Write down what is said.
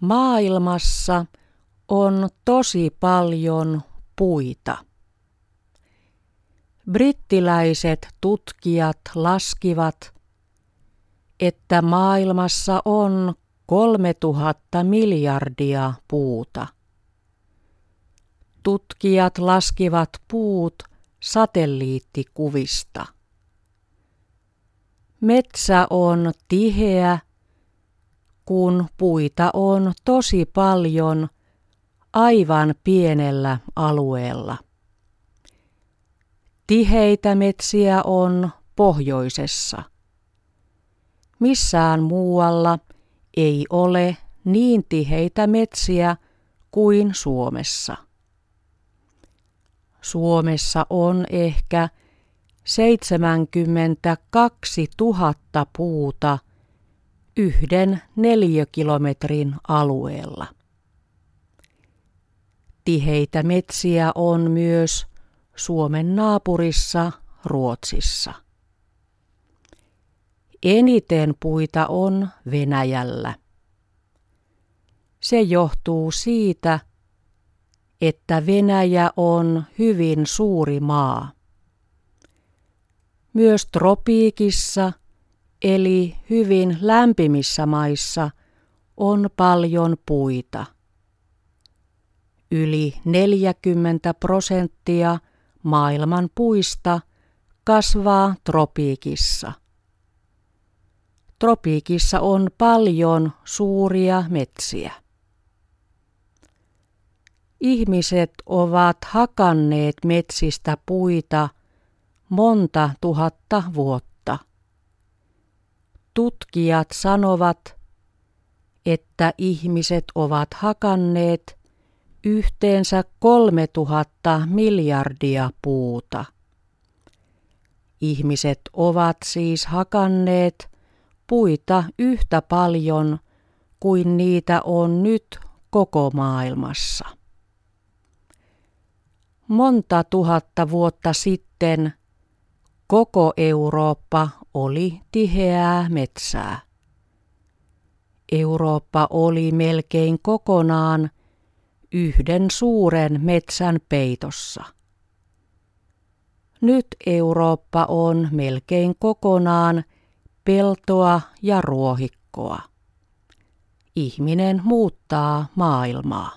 Maailmassa on tosi paljon puita. Brittiläiset tutkijat laskivat, että maailmassa on 3000 miljardia puuta. Tutkijat laskivat puut satelliittikuvista. Metsä on tiheä, kun puita on tosi paljon aivan pienellä alueella. Tiheitä metsiä on pohjoisessa. Missään muualla ei ole niin tiheitä metsiä kuin Suomessa. Suomessa on ehkä 72 000 puuta yhden neliökilometrin alueella. Tiheitä metsiä on myös Suomen naapurissa Ruotsissa. Eniten puita on Venäjällä. Se johtuu siitä, että Venäjä on hyvin suuri maa. Myös tropiikissa, eli hyvin lämpimissä maissa, on paljon puita. Yli 40 prosenttia maailman puista kasvaa tropiikissa. Tropiikissa on paljon suuria metsiä. Ihmiset ovat hakanneet metsistä puita monta tuhatta vuotta. Tutkijat sanovat, että ihmiset ovat hakanneet yhteensä kolme tuhatta miljardia puuta. Ihmiset ovat siis hakanneet puita yhtä paljon kuin niitä on nyt koko maailmassa. Monta tuhatta vuotta sitten koko Eurooppa oli tiheää metsää. Eurooppa oli melkein kokonaan yhden suuren metsän peitossa. Nyt Eurooppa on melkein kokonaan peltoa ja ruohikkoa. Ihminen muuttaa maailmaa.